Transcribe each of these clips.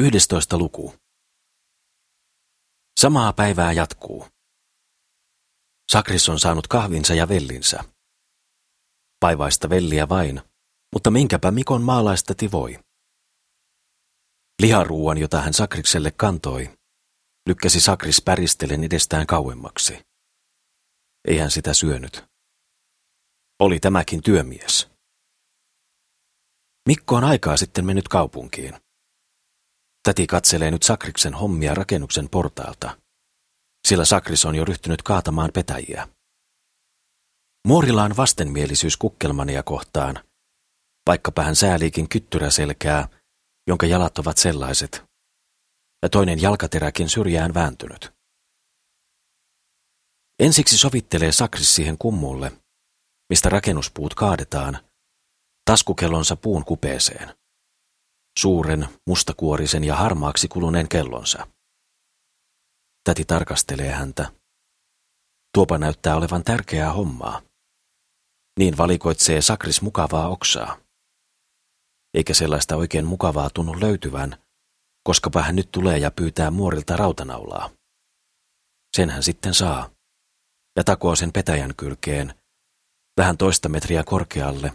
11. luku. Samaa päivää jatkuu. Sakris on saanut kahvinsa ja vellinsä. Paivaista velliä vain, mutta minkäpä Mikon maalaista voi. Liharuuan, jota hän Sakrikselle kantoi, lykkäsi Sakris päristelen edestään kauemmaksi. Ei hän sitä syönyt. Oli tämäkin työmies. Mikko on aikaa sitten mennyt kaupunkiin. Täti katselee nyt Sakriksen hommia rakennuksen portaalta, sillä Sakris on jo ryhtynyt kaatamaan petäjiä. Muorilla on vastenmielisyys kukkelmania kohtaan, vaikkapa hän sääliikin kyttyräselkää, jonka jalat ovat sellaiset, ja toinen jalkateräkin syrjään vääntynyt. Ensiksi sovittelee Sakris siihen kummulle, mistä rakennuspuut kaadetaan, taskukellonsa puun kupeeseen suuren, mustakuorisen ja harmaaksi kuluneen kellonsa. Täti tarkastelee häntä. Tuopa näyttää olevan tärkeää hommaa. Niin valikoitsee Sakris mukavaa oksaa. Eikä sellaista oikein mukavaa tunnu löytyvän, koska hän nyt tulee ja pyytää muorilta rautanaulaa. Sen hän sitten saa, ja takoo sen petäjän kylkeen, vähän toista metriä korkealle,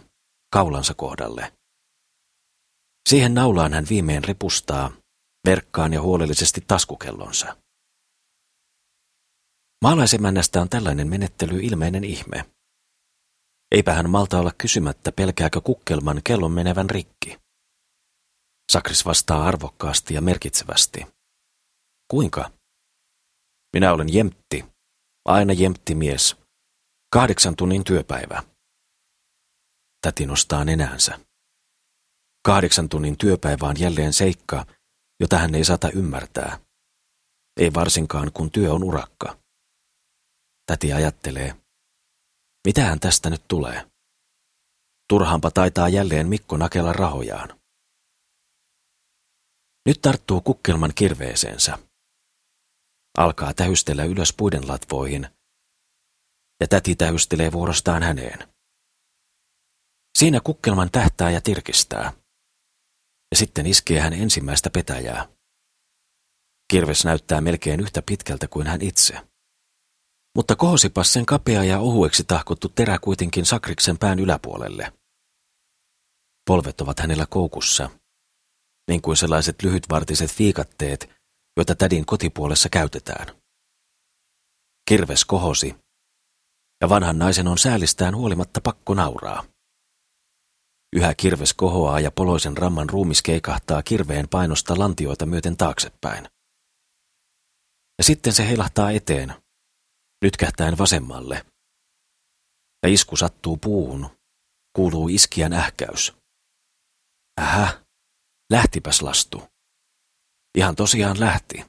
kaulansa kohdalle. Siihen naulaan hän viimein ripustaa, verkkaan ja huolellisesti taskukellonsa. Maalaisemännästä on tällainen menettely ilmeinen ihme. Eipä hän malta olla kysymättä, pelkääkö kukkelman kellon menevän rikki. Sakris vastaa arvokkaasti ja merkitsevästi. Kuinka? Minä olen jemtti, aina jemtti mies. Kahdeksan tunnin työpäivä. Täti nostaa nenänsä. Kahdeksan tunnin työpäivä on jälleen seikka, jota hän ei saata ymmärtää. Ei varsinkaan, kun työ on urakka. Täti ajattelee, mitähän tästä nyt tulee? Turhaanpa taitaa jälleen Mikko nakella rahojaan. Nyt tarttuu kukkelman kirveeseensä. Alkaa tähystellä ylös puiden latvoihin, ja täti tähystelee vuorostaan häneen. Siinä kukkelman tähtää ja tirkistää ja sitten iskee hän ensimmäistä petäjää. Kirves näyttää melkein yhtä pitkältä kuin hän itse. Mutta kohosipas sen kapea ja ohueksi tahkottu terä kuitenkin Sakriksen pään yläpuolelle. Polvet ovat hänellä koukussa, niin kuin sellaiset lyhytvartiset viikatteet, joita tädin kotipuolessa käytetään. Kirves kohosi, ja vanhan naisen on säälistään huolimatta pakko nauraa. Yhä kirves kohoaa ja poloisen ramman ruumis keikahtaa kirveen painosta lantioita myöten taaksepäin. Ja sitten se heilahtaa eteen, nytkähtäen vasemmalle. Ja isku sattuu puuhun, kuuluu iskiän ähkäys. Ähä, lähtipäs lastu. Ihan tosiaan lähti.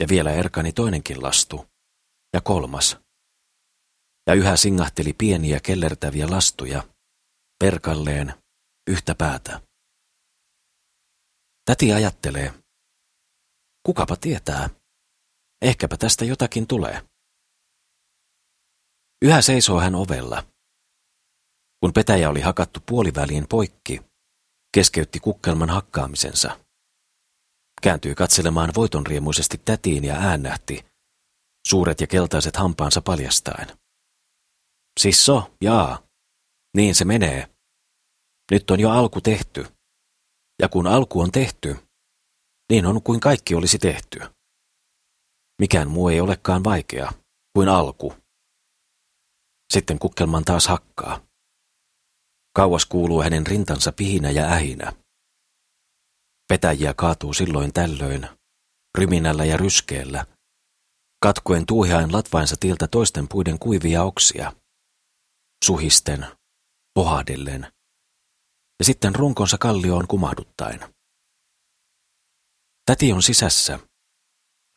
Ja vielä erkani toinenkin lastu, ja kolmas. Ja yhä singahteli pieniä kellertäviä lastuja, perkalleen yhtä päätä. Täti ajattelee, kukapa tietää, ehkäpä tästä jotakin tulee. Yhä seisoo hän ovella. Kun petäjä oli hakattu puoliväliin poikki, keskeytti kukkelman hakkaamisensa. Kääntyi katselemaan voitonriemuisesti tätiin ja äännähti, suuret ja keltaiset hampaansa paljastaen. Sisso, jaa, niin se menee. Nyt on jo alku tehty. Ja kun alku on tehty, niin on kuin kaikki olisi tehty. Mikään muu ei olekaan vaikea kuin alku. Sitten kukkelman taas hakkaa. Kauas kuuluu hänen rintansa pihinä ja ähinä. Petäjiä kaatuu silloin tällöin, ryminällä ja ryskeellä, katkoen tuuhiain latvainsa tiltä toisten puiden kuivia oksia. Suhisten, pohahdellen ja sitten runkonsa kallioon kumahduttaen. Täti on sisässä.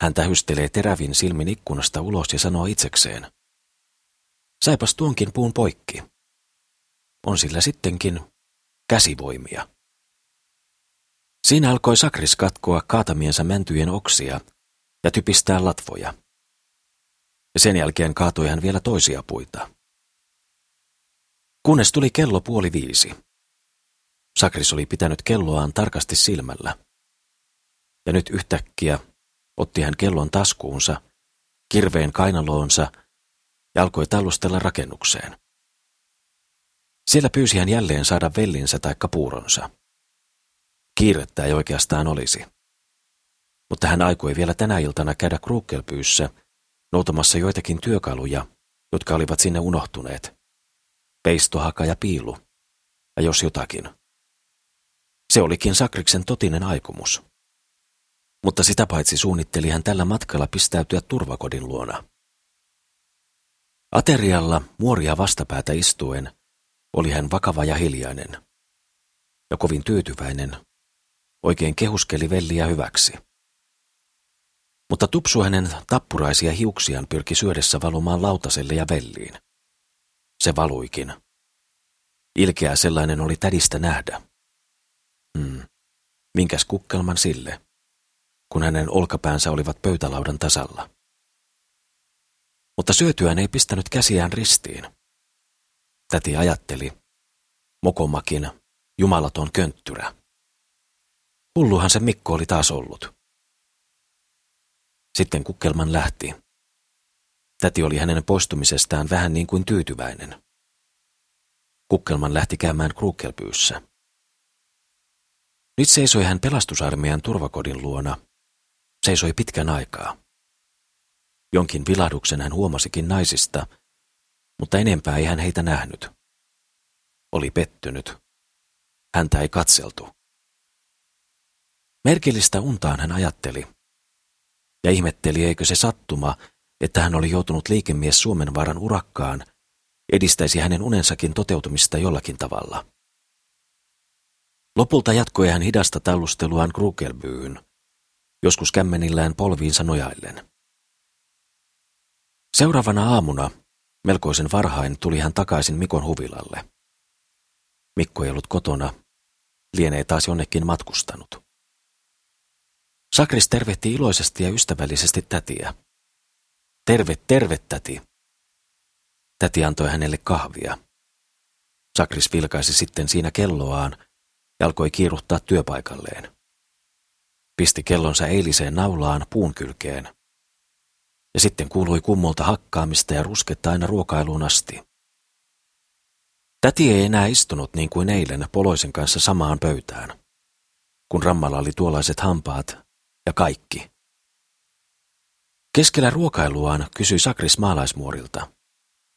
Hän tähystelee terävin silmin ikkunasta ulos ja sanoo itsekseen. Saipas tuonkin puun poikki. On sillä sittenkin käsivoimia. Siinä alkoi Sakris katkoa kaatamiensa mäntyjen oksia ja typistää latvoja. Ja sen jälkeen kaatoi hän vielä toisia puita. Kunnes tuli kello puoli viisi. Sakris oli pitänyt kelloaan tarkasti silmällä. Ja nyt yhtäkkiä otti hän kellon taskuunsa, kirveen kainaloonsa ja alkoi tallustella rakennukseen. Siellä pyysi hän jälleen saada vellinsä taikka puuronsa. Kiirettä ei oikeastaan olisi. Mutta hän aikoi vielä tänä iltana käydä Kruukkelpyyssä noutamassa joitakin työkaluja, jotka olivat sinne unohtuneet. Peistohaka ja piilu. Ja jos jotakin. Se olikin Sakriksen totinen aikomus. Mutta sitä paitsi suunnitteli hän tällä matkalla pistäytyä turvakodin luona. Aterialla muoria vastapäätä istuen oli hän vakava ja hiljainen. Ja kovin tyytyväinen. Oikein kehuskeli velliä hyväksi. Mutta tupsu hänen tappuraisia hiuksiaan pyrki syödessä valumaan lautaselle ja velliin. Se valuikin. Ilkeä sellainen oli tädistä nähdä. Hmm. Minkäs kukkelman sille, kun hänen olkapäänsä olivat pöytälaudan tasalla. Mutta syötyään ei pistänyt käsiään ristiin. Täti ajatteli, mokomakin, jumalaton könttyrä. Hulluhan se Mikko oli taas ollut. Sitten kukkelman lähti. Täti oli hänen poistumisestaan vähän niin kuin tyytyväinen. Kukkelman lähti käymään kruukkelpyyssä. Nyt seisoi hän pelastusarmeijan turvakodin luona. Seisoi pitkän aikaa. Jonkin vilahduksen hän huomasikin naisista, mutta enempää ei hän heitä nähnyt. Oli pettynyt. Häntä ei katseltu. Merkillistä untaan hän ajatteli. Ja ihmetteli, eikö se sattuma, että hän oli joutunut liikemies Suomenvaaran urakkaan, edistäisi hänen unensakin toteutumista jollakin tavalla. Lopulta jatkoi hän hidasta tallusteluaan Krukelbyyn, joskus kämmenillään polviinsa nojaillen. Seuraavana aamuna, melkoisen varhain, tuli hän takaisin Mikon huvilalle. Mikko ei ollut kotona, lienee taas jonnekin matkustanut. Sakris tervehti iloisesti ja ystävällisesti tätiä. Terve, terve, täti. Täti antoi hänelle kahvia. Sakris vilkaisi sitten siinä kelloaan ja alkoi kiiruhtaa työpaikalleen. Pisti kellonsa eiliseen naulaan puun kylkeen. Ja sitten kuului kummolta hakkaamista ja rusketta aina ruokailuun asti. Täti ei enää istunut niin kuin eilen Poloisen kanssa samaan pöytään, kun Rammalla oli tuollaiset hampaat ja kaikki. Keskellä ruokailuaan kysyi Sakris maalaismuorilta,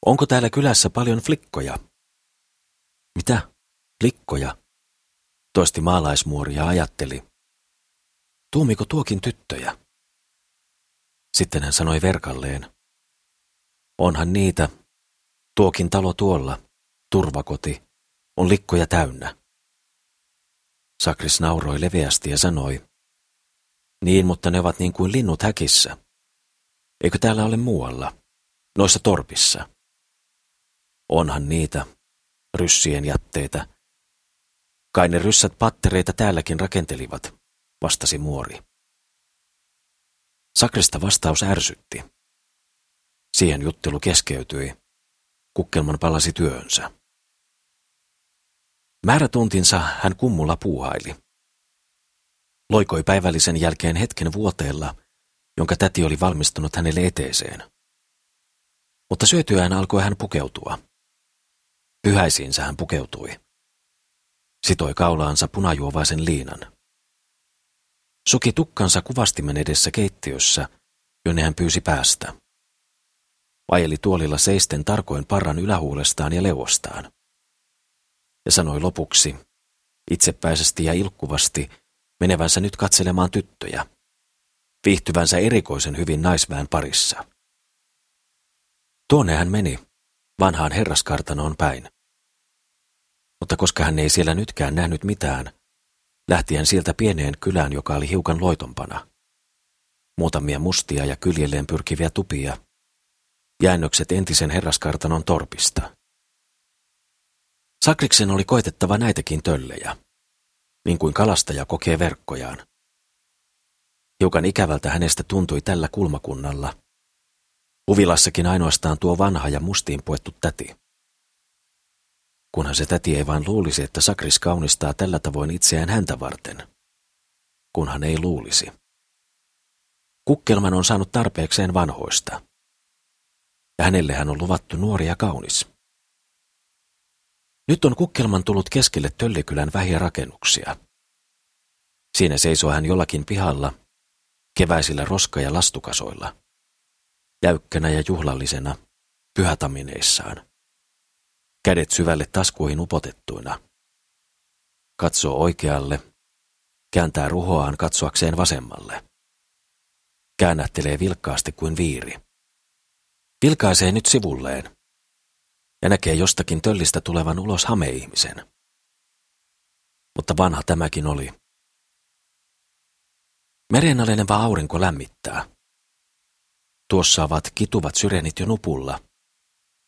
onko täällä kylässä paljon flikkoja? Mitä? Flikkoja? Toisti maalaismuori ja ajatteli. Tuumiko tuokin tyttöjä? Sitten hän sanoi verkalleen. Onhan niitä. Tuokin talo tuolla, turvakoti, on likkoja täynnä. Sakris nauroi leveästi ja sanoi. Niin, mutta ne ovat niin kuin linnut häkissä. Eikö täällä ole muualla? Noissa torpissa. Onhan niitä, ryssien jätteitä, Kai ne ryssät pattereita täälläkin rakentelivat, vastasi muori. Sakrista vastaus ärsytti. Siihen juttelu keskeytyi. Kukkelman palasi työnsä. Määrätuntinsa hän kummulla puuhaili. Loikoi päivällisen jälkeen hetken vuoteella, jonka täti oli valmistunut hänelle eteeseen. Mutta syötyään alkoi hän pukeutua. Pyhäisiinsä hän pukeutui. Sitoi kaulaansa punajuovaisen liinan. Suki tukkansa kuvastimen edessä keittiössä, jonne hän pyysi päästä. Vajeli tuolilla seisten tarkoin parran ylähuulestaan ja leuostaan. Ja sanoi lopuksi, itsepäisesti ja ilkkuvasti, menevänsä nyt katselemaan tyttöjä, viihtyvänsä erikoisen hyvin naisväen parissa. Tuonne hän meni, vanhaan herraskartanoon päin. Mutta koska hän ei siellä nytkään nähnyt mitään, lähti hän sieltä pieneen kylään, joka oli hiukan loitompana. Muutamia mustia ja kyljelleen pyrkiviä tupia. Jäännökset entisen herraskartanon torpista. Sakriksen oli koetettava näitäkin töllejä, niin kuin kalastaja kokee verkkojaan. Hiukan ikävältä hänestä tuntui tällä kulmakunnalla. Uvilassakin ainoastaan tuo vanha ja mustiin puettu täti kunhan se täti ei vain luulisi, että Sakris kaunistaa tällä tavoin itseään häntä varten. Kunhan ei luulisi. Kukkelman on saanut tarpeekseen vanhoista. Ja hänelle hän on luvattu nuori ja kaunis. Nyt on Kukkelman tullut keskelle Töllikylän vähiä rakennuksia. Siinä seisoo hän jollakin pihalla, keväisillä roska- ja lastukasoilla, jäykkänä ja juhlallisena, pyhätamineissaan. Kädet syvälle taskuihin upotettuina. Katsoo oikealle, kääntää ruhoaan katsoakseen vasemmalle. Käännättelee vilkkaasti kuin viiri. Vilkaisee nyt sivulleen ja näkee jostakin töllistä tulevan ulos hameihmisen. Mutta vanha tämäkin oli. Meren aurinko lämmittää. Tuossa ovat kituvat syrenit jo nupulla,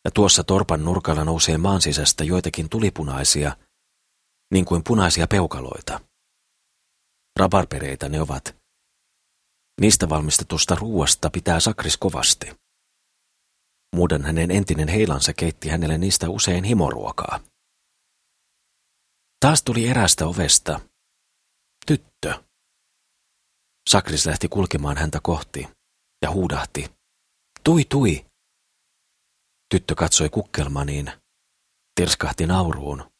ja tuossa torpan nurkalla nousee maan sisästä joitakin tulipunaisia, niin kuin punaisia peukaloita. Rabarbereita ne ovat. Niistä valmistetusta ruuasta pitää sakris kovasti. Muuden hänen entinen heilansa keitti hänelle niistä usein himoruokaa. Taas tuli erästä ovesta. Tyttö. Sakris lähti kulkemaan häntä kohti ja huudahti. Tui, tui! Tyttö katsoi kukkelmaniin, tirskahti nauruun,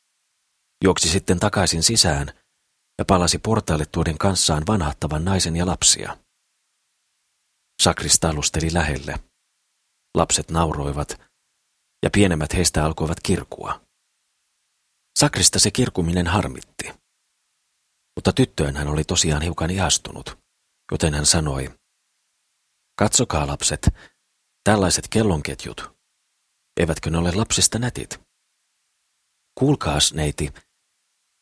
juoksi sitten takaisin sisään ja palasi portaalle tuoden kanssaan vanhattavan naisen ja lapsia. Sakris tallusteli lähelle. Lapset nauroivat ja pienemmät heistä alkoivat kirkua. Sakrista se kirkuminen harmitti. Mutta tyttöön hän oli tosiaan hiukan ihastunut, joten hän sanoi, Katsokaa lapset, tällaiset kellonketjut, eivätkö ne ole lapsista nätit? Kuulkaas, neiti,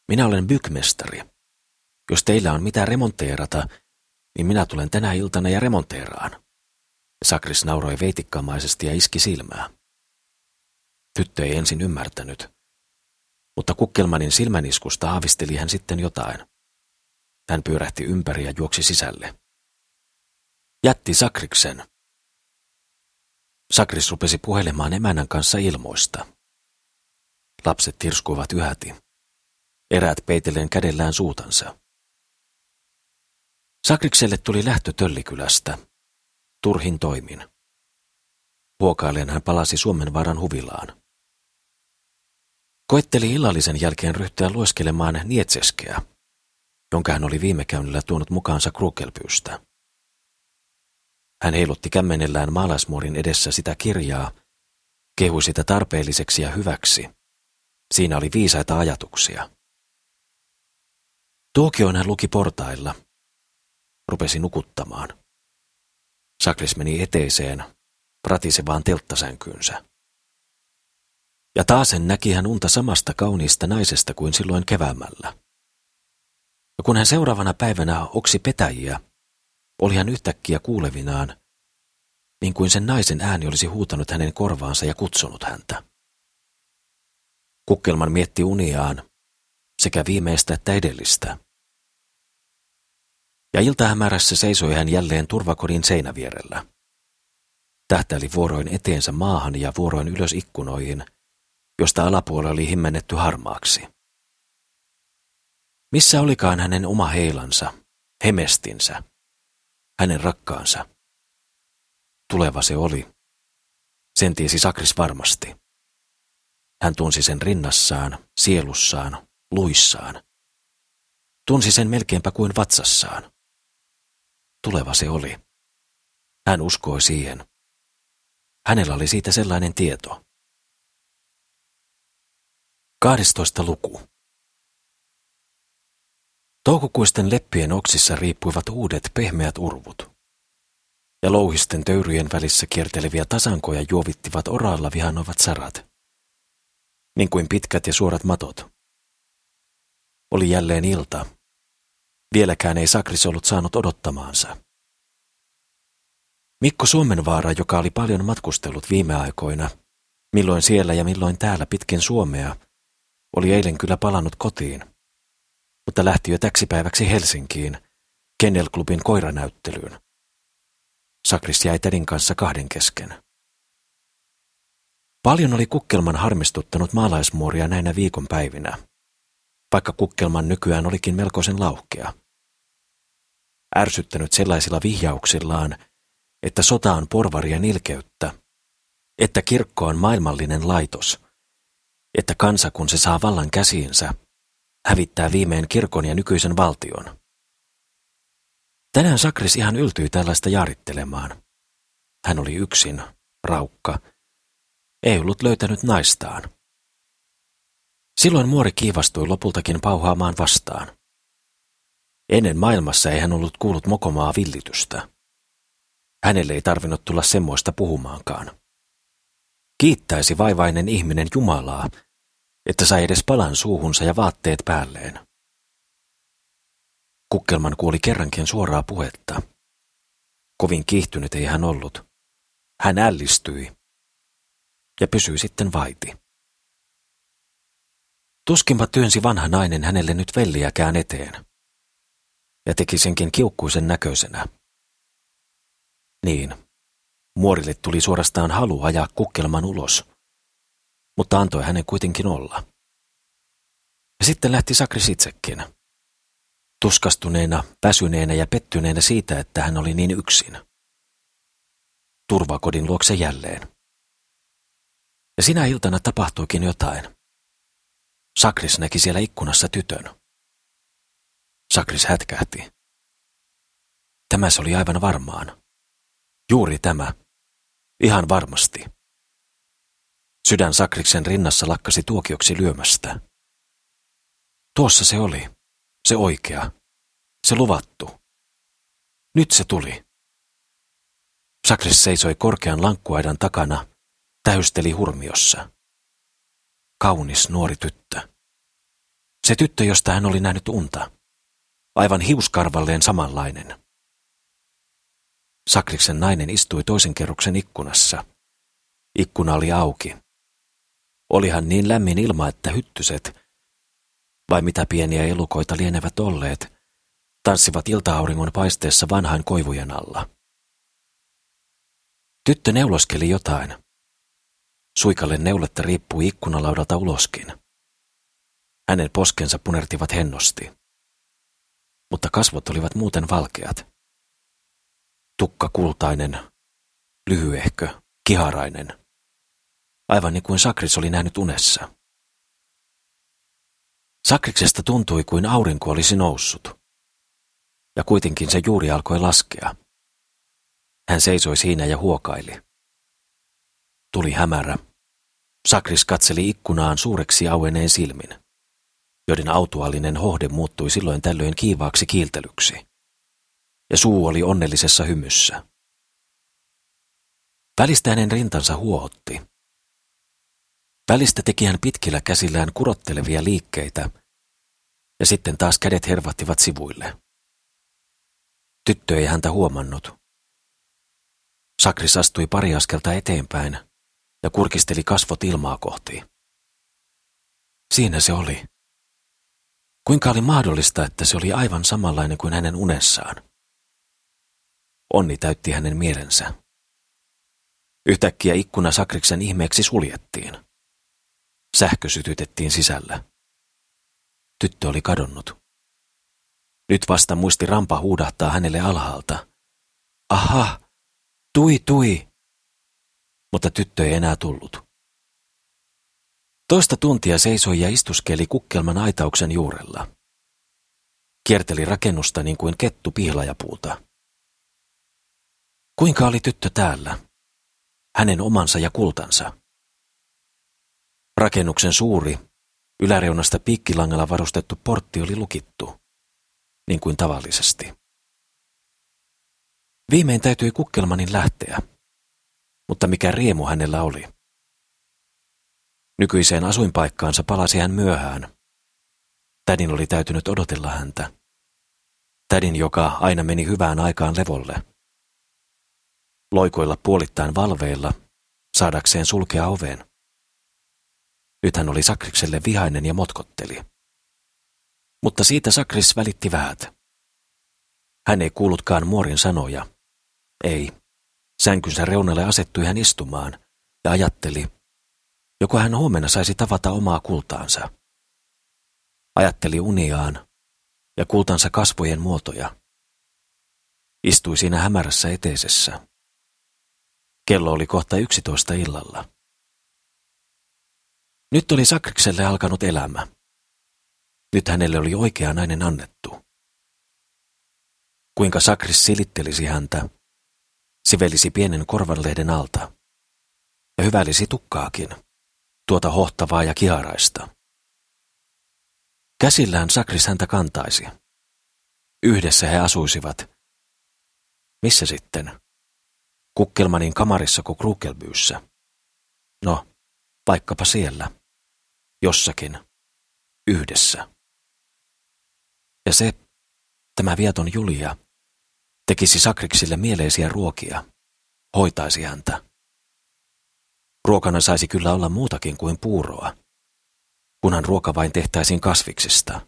minä olen bykmestari. Jos teillä on mitään remonteerata, niin minä tulen tänä iltana ja remonteeraan. Sakris nauroi veitikkamaisesti ja iski silmää. Tyttö ei ensin ymmärtänyt, mutta Kukkelmanin silmäniskusta aavisteli hän sitten jotain. Hän pyörähti ympäri ja juoksi sisälle. Jätti Sakriksen. Sakris rupesi puhelemaan emännän kanssa ilmoista. Lapset tirskuivat yhäti. Eräät peitellen kädellään suutansa. Sakrikselle tuli lähtö Töllikylästä. Turhin toimin. Huokaillen hän palasi Suomenvaaran huvilaan. Koetteli illallisen jälkeen ryhtyä lueskelemaan Nietseskeä, jonka hän oli viime käynnillä tuonut mukaansa Krukelpyystä. Hän heilutti kämmenellään maalaismuorin edessä sitä kirjaa, kehui sitä tarpeelliseksi ja hyväksi. Siinä oli viisaita ajatuksia. Tuokioon hän luki portailla. Rupesi nukuttamaan. Sakris meni eteiseen, pratisi vaan telttasänkynsä. Ja taasen näki hän unta samasta kauniista naisesta kuin silloin keväämällä. Ja kun hän seuraavana päivänä oksi petäjiä, oli hän yhtäkkiä kuulevinaan, niin kuin sen naisen ääni olisi huutanut hänen korvaansa ja kutsunut häntä. Kukkelman mietti uniaan, sekä viimeistä että edellistä. Ja iltahämärässä seisoi hän jälleen turvakodin seinävierellä. Tähtäili vuoroin eteensä maahan ja vuoroin ylös ikkunoihin, josta alapuolella oli himmennetty harmaaksi. Missä olikaan hänen oma heilansa, hemestinsä, hänen rakkaansa. Tuleva se oli. Sen tiesi Sakris varmasti. Hän tunsi sen rinnassaan, sielussaan, luissaan. Tunsi sen melkeinpä kuin vatsassaan. Tuleva se oli. Hän uskoi siihen. Hänellä oli siitä sellainen tieto. 12. luku. Toukokuisten leppien oksissa riippuivat uudet pehmeät urvut. Ja louhisten töyryjen välissä kierteleviä tasankoja juovittivat oraalla vihanoivat sarat. Niin kuin pitkät ja suorat matot. Oli jälleen ilta. Vieläkään ei Sakris ollut saanut odottamaansa. Mikko Suomenvaara, joka oli paljon matkustellut viime aikoina, milloin siellä ja milloin täällä pitkin Suomea, oli eilen kyllä palannut kotiin – mutta lähti jo täksipäiväksi Helsinkiin, Kennel Clubin koiranäyttelyyn. Sakris jäi tädin kanssa kahden kesken. Paljon oli Kukkelman harmistuttanut maalaismuoria näinä viikonpäivinä, vaikka Kukkelman nykyään olikin melkoisen lauhkea. ärsyttänyt sellaisilla vihjauksillaan, että sota on porvarien ilkeyttä, että kirkko on maailmallinen laitos, että kansa kun se saa vallan käsiinsä, hävittää viimein kirkon ja nykyisen valtion. Tänään Sakris ihan yltyi tällaista jaarittelemaan. Hän oli yksin, raukka, ei ollut löytänyt naistaan. Silloin muori kiivastui lopultakin pauhaamaan vastaan. Ennen maailmassa ei hän ollut kuullut mokomaa villitystä. Hänelle ei tarvinnut tulla semmoista puhumaankaan. Kiittäisi vaivainen ihminen Jumalaa, että sai edes palan suuhunsa ja vaatteet päälleen. Kukkelman kuuli kerrankin suoraa puhetta. Kovin kiihtynyt ei hän ollut. Hän ällistyi ja pysyi sitten vaiti. Tuskinpa työnsi vanha nainen hänelle nyt velliäkään eteen. Ja teki senkin kiukkuisen näköisenä. Niin, muorille tuli suorastaan halu ajaa kukkelman ulos, mutta antoi hänen kuitenkin olla. Ja sitten lähti Sakris itsekin. Tuskastuneena, väsyneenä ja pettyneenä siitä, että hän oli niin yksin. Turvakodin luokse jälleen. Ja sinä iltana tapahtuikin jotain. Sakris näki siellä ikkunassa tytön. Sakris hätkähti. Tämä se oli aivan varmaan. Juuri tämä. Ihan varmasti. Sydän Sakriksen rinnassa lakkasi tuokioksi lyömästä. Tuossa se oli. Se oikea. Se luvattu. Nyt se tuli. Sakris seisoi korkean lankkuaidan takana, täysteli hurmiossa. Kaunis nuori tyttö. Se tyttö, josta hän oli nähnyt unta. Aivan hiuskarvalleen samanlainen. Sakriksen nainen istui toisen kerroksen ikkunassa. Ikkuna oli auki. Olihan niin lämmin ilma, että hyttyset, vai mitä pieniä elukoita lienevät olleet, tanssivat ilta-auringon paisteessa vanhain koivujen alla. Tyttö neuloskeli jotain. Suikalle neuletta riippui ikkunalaudalta uloskin. Hänen poskensa punertivat hennosti. Mutta kasvot olivat muuten valkeat. Tukka kultainen, lyhyehkö, kiharainen. Aivan niin kuin Sakris oli nähnyt unessa. Sakriksesta tuntui kuin aurinko olisi noussut. Ja kuitenkin se juuri alkoi laskea. Hän seisoi siinä ja huokaili. Tuli hämärä. Sakris katseli ikkunaan suureksi aueneen silmin, joiden autuaalinen hohde muuttui silloin tällöin kiivaaksi kiiltelyksi. Ja suu oli onnellisessa hymyssä. Välistä hänen rintansa huohotti. Välistä teki hän pitkillä käsillään kurottelevia liikkeitä, ja sitten taas kädet hervahtivat sivuille. Tyttö ei häntä huomannut. Sakris astui pari askelta eteenpäin ja kurkisteli kasvot ilmaa kohti. Siinä se oli. Kuinka oli mahdollista, että se oli aivan samanlainen kuin hänen unessaan? Onni täytti hänen mielensä. Yhtäkkiä ikkuna Sakriksen ihmeeksi suljettiin. Sähkö sytytettiin sisällä. Tyttö oli kadonnut. Nyt vasta muisti rampa huudahtaa hänelle alhaalta. Aha, tui tui. Mutta tyttö ei enää tullut. Toista tuntia seisoi ja istuskeli kukkelman aitauksen juurella. Kierteli rakennusta niin kuin kettu pihlajapuuta. Kuinka oli tyttö täällä? Hänen omansa ja kultansa. Rakennuksen suuri, yläreunasta piikkilangalla varustettu portti oli lukittu, niin kuin tavallisesti. Viimein täytyi kukkelmanin lähteä, mutta mikä riemu hänellä oli. Nykyiseen asuinpaikkaansa palasi hän myöhään. Tädin oli täytynyt odotella häntä. Tädin, joka aina meni hyvään aikaan levolle. Loikoilla puolittain valveilla, saadakseen sulkea oven. Nyt hän oli Sakrikselle vihainen ja motkotteli. Mutta siitä Sakris välitti vähät. Hän ei kuullutkaan muorin sanoja. Ei. Sänkynsä reunalle asettui hän istumaan ja ajatteli, joko hän huomenna saisi tavata omaa kultaansa. Ajatteli uniaan ja kultansa kasvojen muotoja. Istui siinä hämärässä eteisessä. Kello oli kohta yksitoista illalla. Nyt oli Sakrikselle alkanut elämä. Nyt hänelle oli oikea nainen annettu. Kuinka Sakris silittelisi häntä, sivelisi pienen korvanlehden alta ja hyvällisi tukkaakin, tuota hohtavaa ja kiaraista. Käsillään Sakris häntä kantaisi. Yhdessä he asuisivat. Missä sitten? Kukkelmanin kamarissa kuin Krukelbyyssä. No, vaikkapa siellä. Jossakin. Yhdessä. Ja se, tämä vieton Julia, tekisi Sakriksille mieleisiä ruokia, hoitaisi häntä. Ruokana saisi kyllä olla muutakin kuin puuroa, kunhan ruoka vain tehtäisiin kasviksista.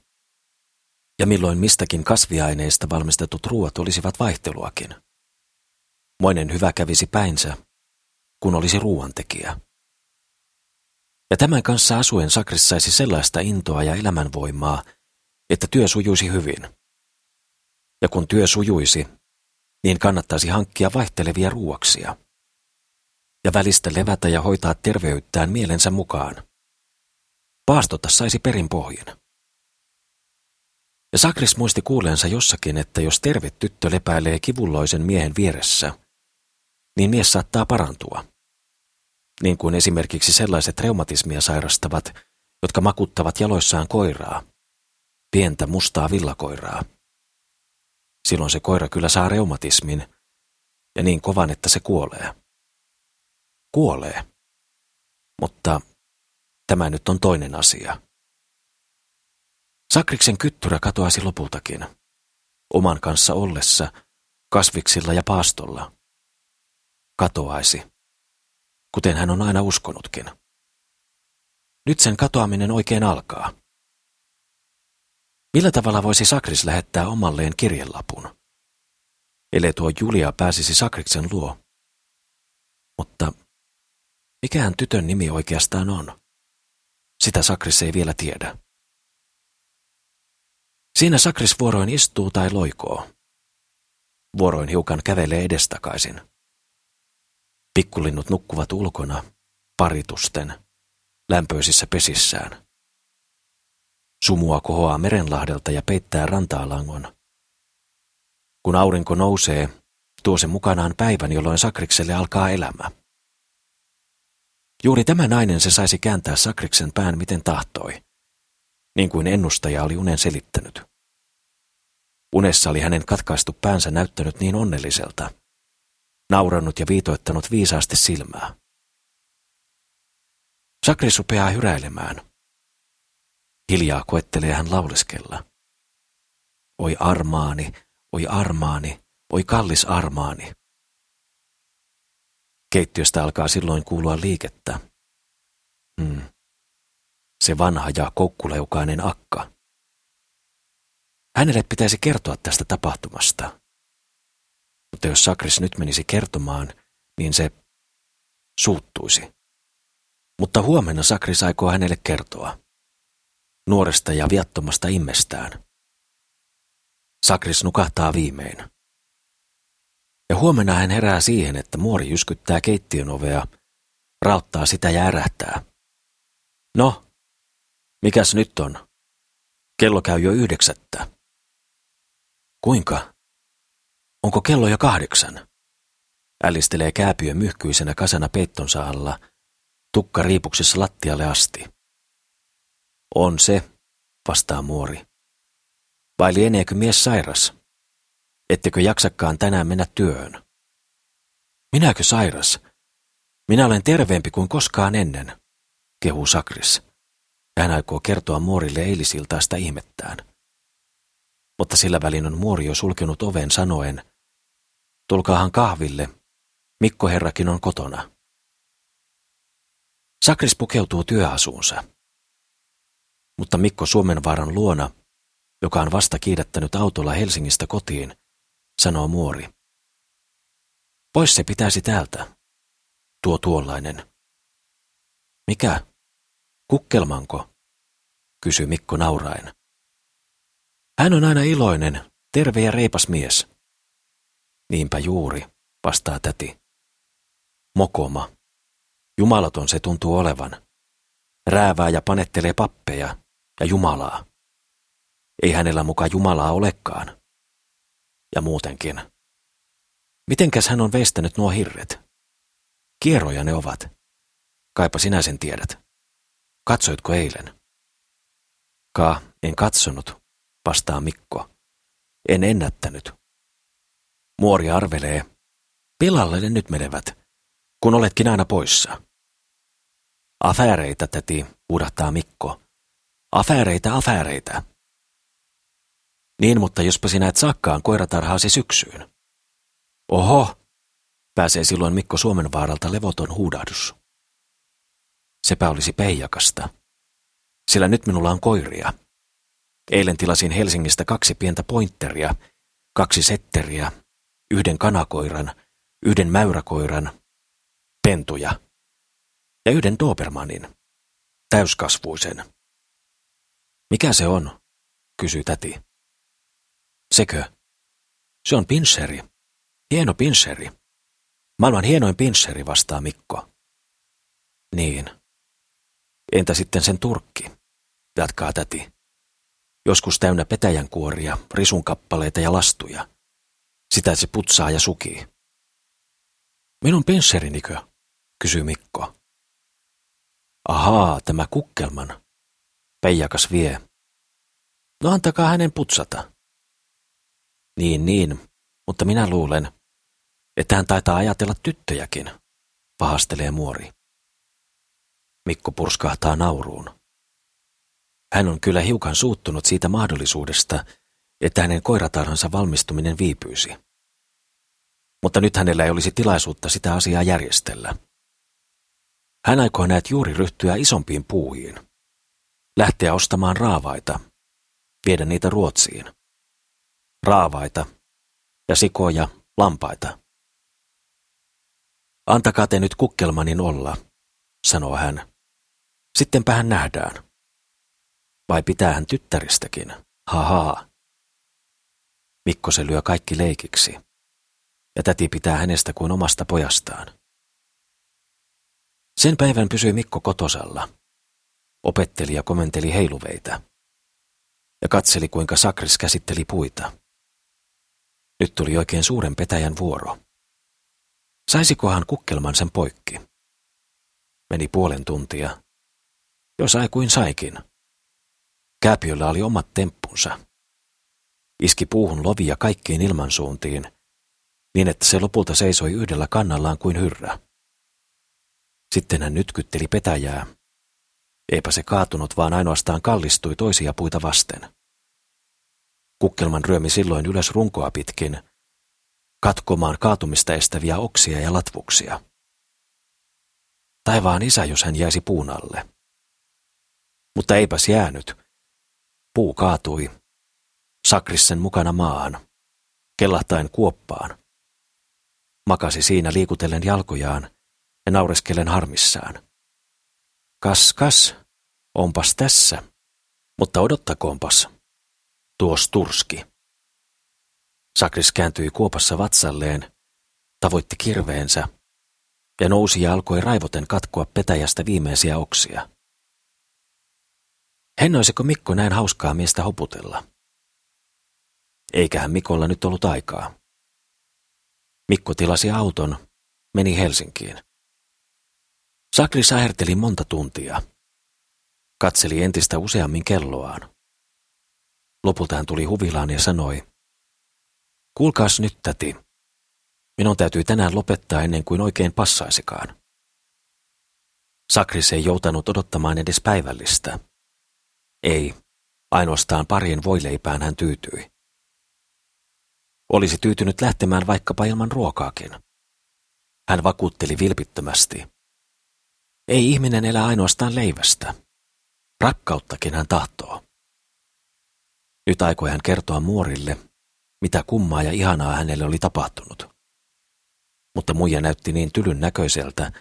Ja milloin mistäkin kasviaineista valmistetut ruoat olisivat vaihteluakin. Moinen hyvä kävisi päinsä, kun olisi ruoantekijä. Ja tämän kanssa asuen Sakris saisi sellaista intoa ja elämänvoimaa, että työ sujuisi hyvin. Ja kun työ sujuisi, niin kannattaisi hankkia vaihtelevia ruuaksia. Ja välistä levätä ja hoitaa terveyttään mielensä mukaan. Paastota saisi perin pohjin. Ja Sakris muisti kuuleensa jossakin, että jos terve tyttö lepäilee kivulloisen miehen vieressä, niin mies saattaa parantua. Niin kuin esimerkiksi sellaiset reumatismia sairastavat, jotka makuttavat jaloissaan koiraa, pientä mustaa villakoiraa. Silloin se koira kyllä saa reumatismin, ja niin kovan, että se kuolee. Kuolee. Mutta tämä nyt on toinen asia. Sakriksen kyttyrä katoasi lopultakin, oman kanssa ollessa, kasviksilla ja paastolla. Katoaisi, kuten hän on aina uskonutkin. Nyt sen katoaminen oikein alkaa. Millä tavalla voisi Sakris lähettää omalleen kirjelapun? Ellei tuo Julia pääsisi Sakriksen luo. Mutta mikähän tytön nimi oikeastaan on? Sitä Sakris ei vielä tiedä. Siinä Sakris vuoroin istuu tai loikoo. Vuoroin hiukan kävelee edestakaisin. Pikkulinnut nukkuvat ulkona, paritusten, lämpöisissä pesissään. Sumua kohoaa merenlahdelta ja peittää rantaalangon. Kun aurinko nousee, tuo se mukanaan päivän, jolloin Sakrikselle alkaa elämä. Juuri tämä nainen se saisi kääntää Sakriksen pään miten tahtoi, niin kuin ennustaja oli unen selittänyt. Unessa oli hänen katkaistu päänsä näyttänyt niin onnelliselta, naurannut ja viitoittanut viisaasti silmää. Sakris rupeaa hyräilemään – Hiljaa koettelee hän lauleskella. Oi armaani, oi armaani, oi kallis armaani. Keittiöstä alkaa silloin kuulua liikettä. Hmm. Se vanha ja koukkuleukainen akka. Hänelle pitäisi kertoa tästä tapahtumasta. Mutta jos Sakris nyt menisi kertomaan, niin se suuttuisi. Mutta huomenna Sakris aikoo hänelle kertoa nuoresta ja viattomasta immestään. Sakris nukahtaa viimein. Ja huomenna hän herää siihen, että muori jyskyttää keittiön ovea, rauttaa sitä ja ärähtää. No, mikäs nyt on? Kello käy jo yhdeksättä. Kuinka? Onko kello jo kahdeksan? Älistelee kääpiö myhkyisenä kasana peittonsa alla, tukka riipuksessa lattialle asti. On se, vastaa muori. Vai lieneekö mies sairas? Ettekö jaksakaan tänään mennä työhön? Minäkö sairas? Minä olen terveempi kuin koskaan ennen, kehuu Sakris. Hän aikoo kertoa muorille eilisiltaista ihmettään. Mutta sillä välin on muori jo sulkenut oven sanoen, tulkaahan kahville, Mikko herrakin on kotona. Sakris pukeutuu työasuunsa mutta Mikko Suomenvaaran luona, joka on vasta kiidättänyt autolla Helsingistä kotiin, sanoo muori. Pois se pitäisi täältä, tuo tuollainen. Mikä? Kukkelmanko? kysyi Mikko nauraen. Hän on aina iloinen, terve ja reipas mies. Niinpä juuri, vastaa täti. Mokoma. Jumalaton se tuntuu olevan. Räävää ja panettelee pappeja ja Jumalaa. Ei hänellä muka Jumalaa olekaan. Ja muutenkin. Mitenkäs hän on veistänyt nuo hirret? Kierroja ne ovat. Kaipa sinä sen tiedät. Katsoitko eilen? Ka, en katsonut, vastaa Mikko. En ennättänyt. Muori arvelee. Pilalle ne nyt menevät, kun oletkin aina poissa. Afääreitä, täti, uudahtaa Mikko. Afääreitä, afääreitä. Niin, mutta jospa sinä et saakkaan koiratarhaasi syksyyn. Oho, pääsee silloin Mikko Suomen vaaralta levoton huudahdus. Sepä olisi peijakasta. Sillä nyt minulla on koiria. Eilen tilasin Helsingistä kaksi pientä pointteria, kaksi setteriä, yhden kanakoiran, yhden mäyräkoiran, pentuja ja yhden Dobermanin, täyskasvuisen. Mikä se on? kysyi täti. Sekö? Se on pinsseri. Hieno pinsseri. Maailman hienoin pinsseri, vastaa Mikko. Niin. Entä sitten sen turkki? Jatkaa täti. Joskus täynnä petäjänkuoria, risunkappaleita ja lastuja. Sitä se putsaa ja sukii. Minun pinsserinikö? kysyy Mikko. Ahaa, tämä kukkelman. Peijakas vie. No antakaa hänen putsata. Niin, niin, mutta minä luulen, että hän taitaa ajatella tyttöjäkin, pahastelee muori. Mikko purskahtaa nauruun. Hän on kyllä hiukan suuttunut siitä mahdollisuudesta, että hänen koiratarhansa valmistuminen viipyisi. Mutta nyt hänellä ei olisi tilaisuutta sitä asiaa järjestellä. Hän aikoo näet juuri ryhtyä isompiin puuhiin. Lähteä ostamaan raavaita, viedä niitä Ruotsiin. Raavaita ja sikoja, lampaita. Antakaa te nyt kukkelmanin olla, sanoo hän. Sittenpä hän nähdään. Vai pitää hän tyttäristäkin? Haha. Mikko se lyö kaikki leikiksi. Ja täti pitää hänestä kuin omasta pojastaan. Sen päivän pysyi Mikko kotosalla. Opetteli ja komenteli heiluveitä. Ja katseli, kuinka Sakris käsitteli puita. Nyt tuli oikein suuren petäjän vuoro. Saisikohan kukkelman sen poikki? Meni puolen tuntia. Jo sai kuin saikin. Kääpiöllä oli omat temppunsa. Iski puuhun lovia kaikkiin ilmansuuntiin, niin että se lopulta seisoi yhdellä kannallaan kuin hyrrä. Sitten hän nytkytteli petäjää. Eipä se kaatunut, vaan ainoastaan kallistui toisia puita vasten. Kukkelman ryömi silloin ylös runkoa pitkin, katkomaan kaatumista estäviä oksia ja latvuksia. Taivaan isä, jos hän jäisi puun alle. Mutta eipäs jäänyt. Puu kaatui. Sakrissen mukana maahan, kellahtain kuoppaan. Makasi siinä liikutellen jalkojaan ja naureskellen harmissaan. Kas, kas, onpas tässä, mutta odottakoonpas. Tuos turski. Sakris kääntyi kuopassa vatsalleen, tavoitti kirveensä ja nousi ja alkoi raivoten katkoa petäjästä viimeisiä oksia. Hennoisiko Mikko näin hauskaa miestä hoputella? Eiköhän Mikolla nyt ollut aikaa. Mikko tilasi auton, meni Helsinkiin. Sakri säherteli monta tuntia. Katseli entistä useammin kelloaan. Lopulta hän tuli huvilaan ja sanoi, Kuulkaas nyt, täti. Minun täytyy tänään lopettaa ennen kuin oikein passaisikaan. Sakris ei joutanut odottamaan edes päivällistä. Ei, ainoastaan parien voileipään hän tyytyi. Olisi tyytynyt lähtemään vaikkapa ilman ruokaakin. Hän vakuutteli vilpittömästi. Ei ihminen elä ainoastaan leivästä. Rakkauttakin hän tahtoo. Nyt aikoi hän kertoa muorille, mitä kummaa ja ihanaa hänelle oli tapahtunut. Mutta muija näytti niin tylyn näköiseltä,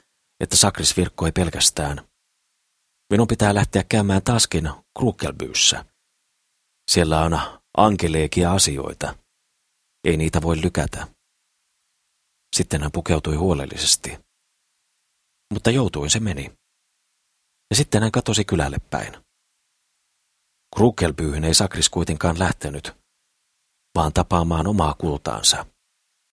että Sakris virkkoi pelkästään. Minun pitää lähteä käymään taaskin Krukelbyyssä. Siellä on ankeleekia asioita. Ei niitä voi lykätä. Sitten hän pukeutui huolellisesti. Mutta joutuin se meni. Ja sitten hän katosi kylälle päin. Krukelpyyhyn ei Sakris kuitenkaan lähtenyt, vaan tapaamaan omaa kultaansa.